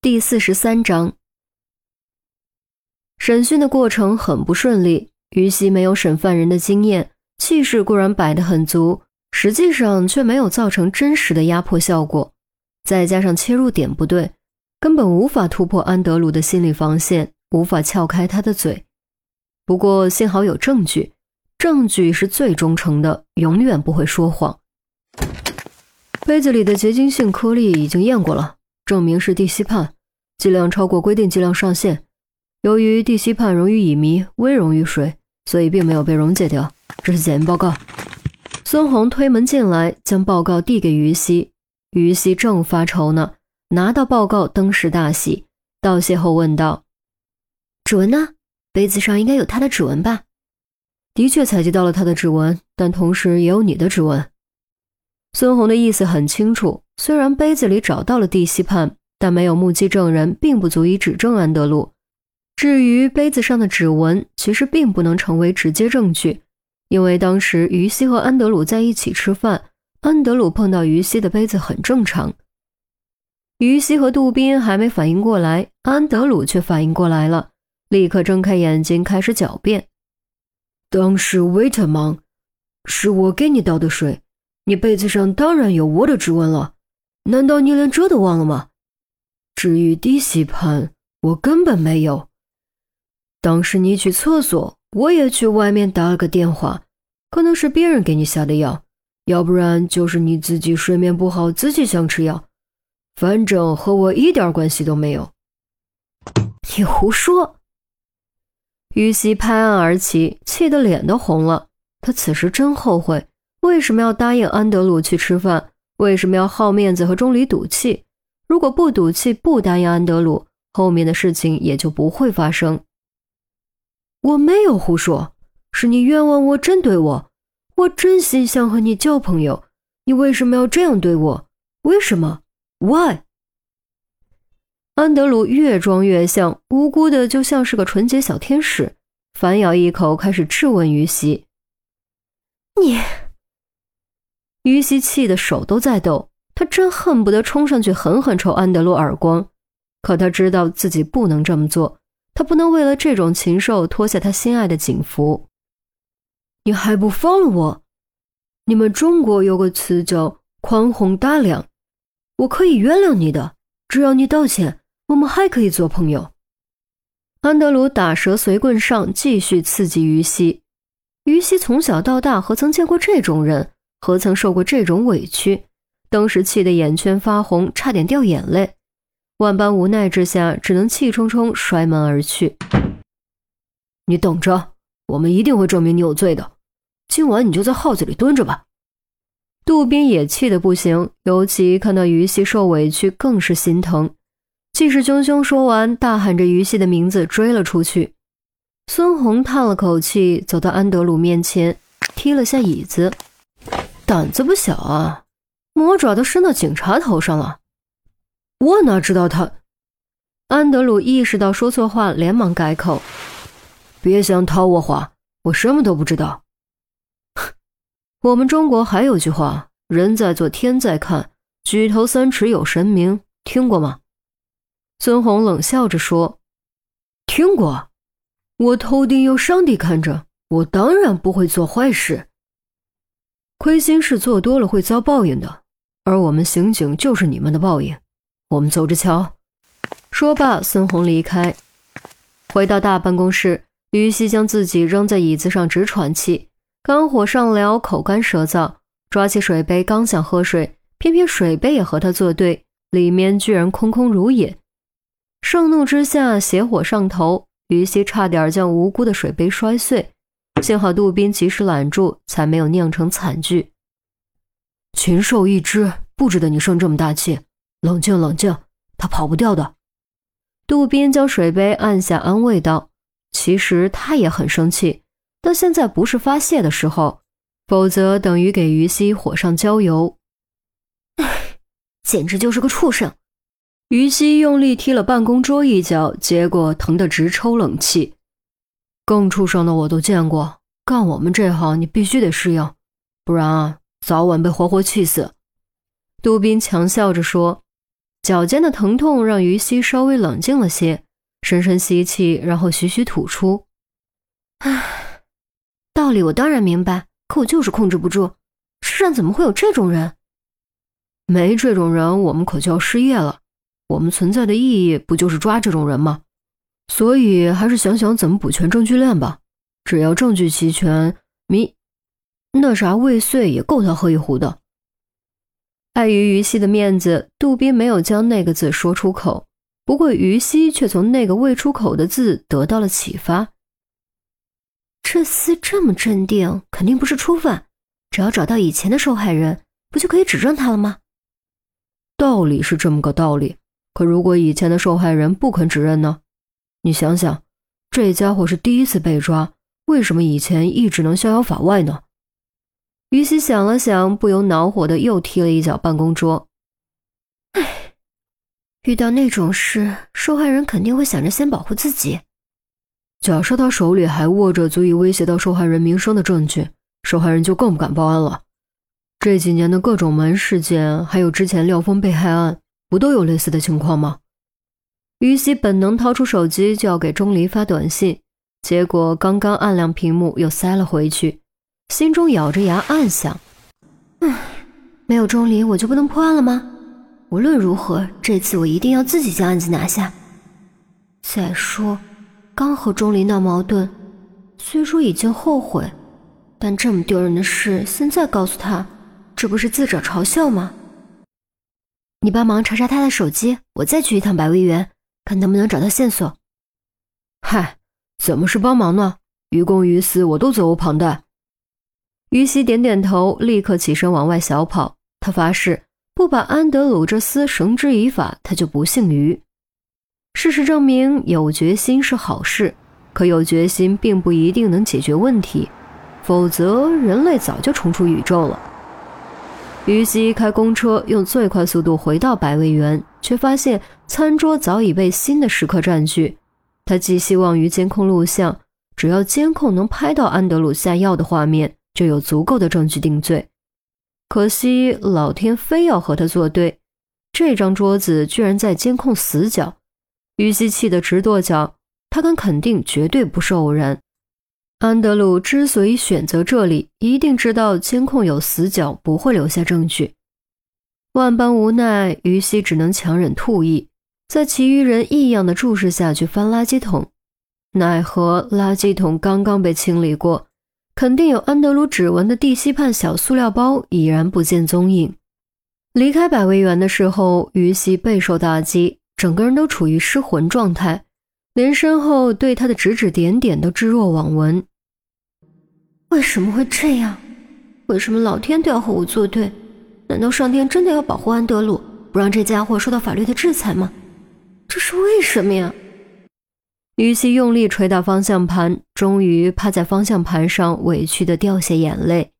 第四十三章，审讯的过程很不顺利。于西没有审犯人的经验，气势固然摆得很足，实际上却没有造成真实的压迫效果。再加上切入点不对，根本无法突破安德鲁的心理防线，无法撬开他的嘴。不过幸好有证据，证据是最忠诚的，永远不会说谎。杯子里的结晶性颗粒已经验过了。证明是地西泮，剂量超过规定剂量上限。由于地西泮溶于乙醚，微溶于水，所以并没有被溶解掉。这是检验报告。孙红推门进来，将报告递给于西。于西正发愁呢，拿到报告，登时大喜。道谢后问道：“指纹呢？杯子上应该有他的指纹吧？”“的确采集到了他的指纹，但同时也有你的指纹。”孙红的意思很清楚。虽然杯子里找到了地西泮，但没有目击证人，并不足以指证安德鲁。至于杯子上的指纹，其实并不能成为直接证据，因为当时于西和安德鲁在一起吃饭，安德鲁碰到于西的杯子很正常。于西和杜宾还没反应过来，安德鲁却反应过来了，立刻睁开眼睛开始狡辩：“当时 waiter 忙，是我给你倒的水，你杯子上当然有我的指纹了。”难道你连这都忘了吗？至于低吸盘，我根本没有。当时你去厕所，我也去外面打了个电话，可能是别人给你下的药，要不然就是你自己睡眠不好，自己想吃药。反正和我一点关系都没有。你胡说！于西拍案而起，气得脸都红了。他此时真后悔，为什么要答应安德鲁去吃饭。为什么要好面子和钟离赌气？如果不赌气，不答应安德鲁，后面的事情也就不会发生。我没有胡说，是你冤枉我，针对我。我真心想和你交朋友，你为什么要这样对我？为什么？Why？安德鲁越装越像，无辜的就像是个纯洁小天使，反咬一口，开始质问于西：“你。”于西气得手都在抖，他真恨不得冲上去狠狠抽安德鲁耳光。可他知道自己不能这么做，他不能为了这种禽兽脱下他心爱的警服。你还不放了我？你们中国有个词叫宽宏大量，我可以原谅你的，只要你道歉，我们还可以做朋友。安德鲁打蛇随棍上，继续刺激于西。于西从小到大何曾见过这种人？何曾受过这种委屈？当时气得眼圈发红，差点掉眼泪。万般无奈之下，只能气冲冲摔门而去。你等着，我们一定会证明你有罪的。今晚你就在号子里蹲着吧。杜宾也气得不行，尤其看到于西受委屈，更是心疼，气势汹汹说完，大喊着于西的名字追了出去。孙红叹了口气，走到安德鲁面前，踢了下椅子。胆子不小啊，魔爪都伸到警察头上了。我哪知道他？安德鲁意识到说错话，连忙改口：“别想套我话，我什么都不知道。我们中国还有句话：人在做，天在看，举头三尺有神明，听过吗？”孙红冷笑着说：“听过。我头顶有上帝看着，我当然不会做坏事。”亏心事做多了会遭报应的，而我们刑警就是你们的报应。我们走着瞧。说罢，孙红离开，回到大办公室，于西将自己扔在椅子上直喘气，肝火上燎，口干舌燥，抓起水杯刚想喝水，偏偏水杯也和他作对，里面居然空空如也。盛怒之下，邪火上头，于西差点将无辜的水杯摔碎。幸好杜宾及时拦住，才没有酿成惨剧。禽兽一只，不值得你生这么大气。冷静，冷静，他跑不掉的。杜宾将水杯按下，安慰道：“其实他也很生气，但现在不是发泄的时候，否则等于给于西火上浇油。”唉，简直就是个畜生！于西用力踢了办公桌一脚，结果疼得直抽冷气。更畜生的我都见过，干我们这行你必须得适应，不然啊，早晚被活活气死。杜宾强笑着说：“脚尖的疼痛让于西稍微冷静了些，深深吸气，然后徐徐吐出。唉，道理我当然明白，可我就是控制不住。世上怎么会有这种人？没这种人，我们可就要失业了。我们存在的意义不就是抓这种人吗？所以还是想想怎么补全证据链吧。只要证据齐全，迷那啥未遂也够他喝一壶的。碍于于西的面子，杜宾没有将那个字说出口。不过于西却从那个未出口的字得到了启发。这厮这么镇定，肯定不是初犯。只要找到以前的受害人，不就可以指证他了吗？道理是这么个道理，可如果以前的受害人不肯指认呢？你想想，这家伙是第一次被抓，为什么以前一直能逍遥法外呢？于西想了想，不由恼火的又踢了一脚办公桌。唉，遇到那种事，受害人肯定会想着先保护自己。假设他手里还握着足以威胁到受害人名声的证据，受害人就更不敢报案了。这几年的各种门事件，还有之前廖峰被害案，不都有类似的情况吗？于西本能掏出手机就要给钟离发短信，结果刚刚按亮屏幕又塞了回去，心中咬着牙暗想：“唉，没有钟离我就不能破案了吗？无论如何，这次我一定要自己将案子拿下。再说，刚和钟离闹矛盾，虽说已经后悔，但这么丢人的事，现在告诉他，这不是自找嘲笑吗？你帮忙查查他的手机，我再去一趟百味园。”看能不能找到线索。嗨，怎么是帮忙呢？于公于私，我都责无旁贷。于西点点头，立刻起身往外小跑。他发誓，不把安德鲁这厮绳之以法，他就不姓于。事实证明，有决心是好事，可有决心并不一定能解决问题，否则人类早就冲出宇宙了。于西开公车，用最快速度回到百味园。却发现餐桌早已被新的食客占据。他寄希望于监控录像，只要监控能拍到安德鲁下药的画面，就有足够的证据定罪。可惜老天非要和他作对，这张桌子居然在监控死角。于西气得直跺脚，他敢肯定，绝对不是偶然。安德鲁之所以选择这里，一定知道监控有死角，不会留下证据。万般无奈，于西只能强忍吐意，在其余人异样的注视下去翻垃圾桶。奈何垃圾桶刚刚被清理过，肯定有安德鲁指纹的地西泮小塑料包已然不见踪影。离开百味园的时候，于西备受打击，整个人都处于失魂状态，连身后对他的指指点点都置若罔闻。为什么会这样？为什么老天都要和我作对？难道上天真的要保护安德鲁，不让这家伙受到法律的制裁吗？这是为什么呀？于西用力捶打方向盘，终于趴在方向盘上，委屈的掉下眼泪。